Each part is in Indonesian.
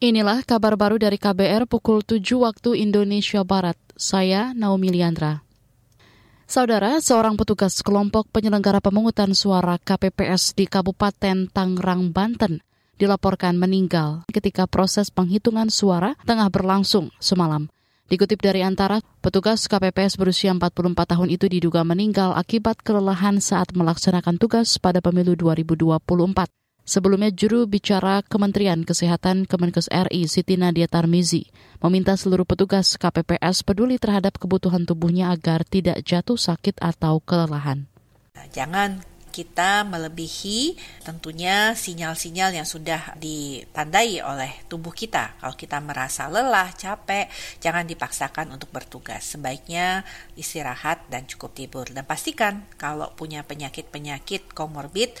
Inilah kabar baru dari KBR pukul 7 waktu Indonesia Barat. Saya Naomi Liandra. Saudara, seorang petugas kelompok penyelenggara pemungutan suara KPPS di Kabupaten Tangerang, Banten dilaporkan meninggal ketika proses penghitungan suara tengah berlangsung semalam. Dikutip dari antara, petugas KPPS berusia 44 tahun itu diduga meninggal akibat kelelahan saat melaksanakan tugas pada pemilu 2024. Sebelumnya, juru bicara Kementerian Kesehatan Kemenkes RI Siti Nadia Tarmizi meminta seluruh petugas KPPS peduli terhadap kebutuhan tubuhnya agar tidak jatuh sakit atau kelelahan. Jangan kita melebihi tentunya sinyal-sinyal yang sudah ditandai oleh tubuh kita. Kalau kita merasa lelah, capek, jangan dipaksakan untuk bertugas. Sebaiknya istirahat dan cukup tidur. Dan pastikan kalau punya penyakit-penyakit komorbid,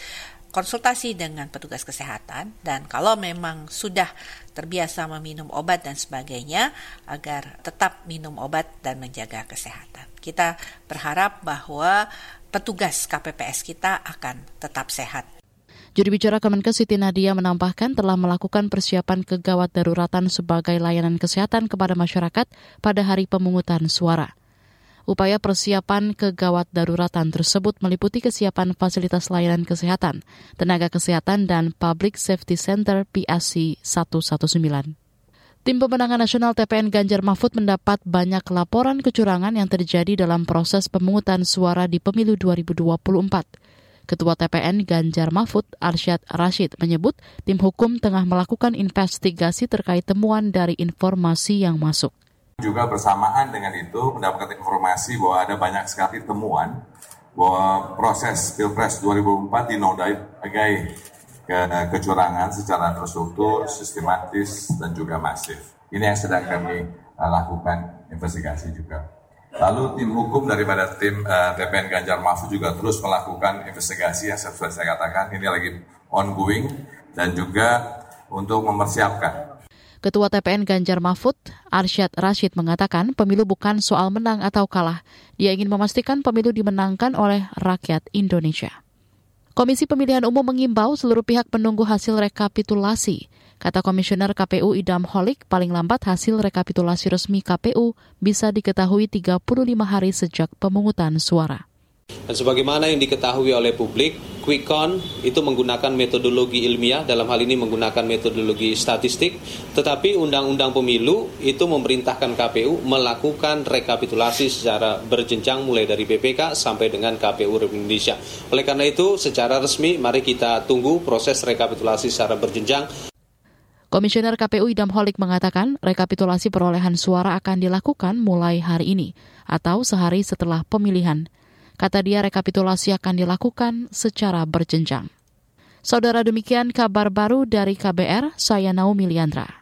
konsultasi dengan petugas kesehatan dan kalau memang sudah terbiasa meminum obat dan sebagainya agar tetap minum obat dan menjaga kesehatan. Kita berharap bahwa petugas KPPS kita akan tetap sehat. Juru bicara Kemenkes Siti Nadia menambahkan telah melakukan persiapan kegawat daruratan sebagai layanan kesehatan kepada masyarakat pada hari pemungutan suara. Upaya persiapan kegawat daruratan tersebut meliputi kesiapan fasilitas layanan kesehatan, tenaga kesehatan, dan Public Safety Center PSC 119. Tim pemenangan nasional TPN Ganjar Mahfud mendapat banyak laporan kecurangan yang terjadi dalam proses pemungutan suara di pemilu 2024. Ketua TPN Ganjar Mahfud, Arsyad Rashid, menyebut tim hukum tengah melakukan investigasi terkait temuan dari informasi yang masuk. Juga bersamaan dengan itu mendapatkan informasi bahwa ada banyak sekali temuan bahwa proses Pilpres 2004 dinodai sebagai ke kecurangan secara terstruktur, sistematis, dan juga masif. Ini yang sedang kami uh, lakukan investigasi juga. Lalu tim hukum daripada tim uh, TPN Ganjar Mahfud juga terus melakukan investigasi yang sesuai saya katakan ini lagi ongoing dan juga untuk mempersiapkan Ketua TPN Ganjar Mahfud, Arsyad Rashid mengatakan pemilu bukan soal menang atau kalah. Dia ingin memastikan pemilu dimenangkan oleh rakyat Indonesia. Komisi Pemilihan Umum mengimbau seluruh pihak menunggu hasil rekapitulasi. Kata Komisioner KPU Idam Holik, paling lambat hasil rekapitulasi resmi KPU bisa diketahui 35 hari sejak pemungutan suara. Dan sebagaimana yang diketahui oleh publik, quick count itu menggunakan metodologi ilmiah, dalam hal ini menggunakan metodologi statistik, tetapi Undang-Undang Pemilu itu memerintahkan KPU melakukan rekapitulasi secara berjenjang mulai dari BPK sampai dengan KPU Republik Indonesia. Oleh karena itu, secara resmi mari kita tunggu proses rekapitulasi secara berjenjang. Komisioner KPU Idam Holik mengatakan rekapitulasi perolehan suara akan dilakukan mulai hari ini atau sehari setelah pemilihan. Kata dia rekapitulasi akan dilakukan secara berjenjang. Saudara demikian kabar baru dari KBR, saya Naomi Liandra.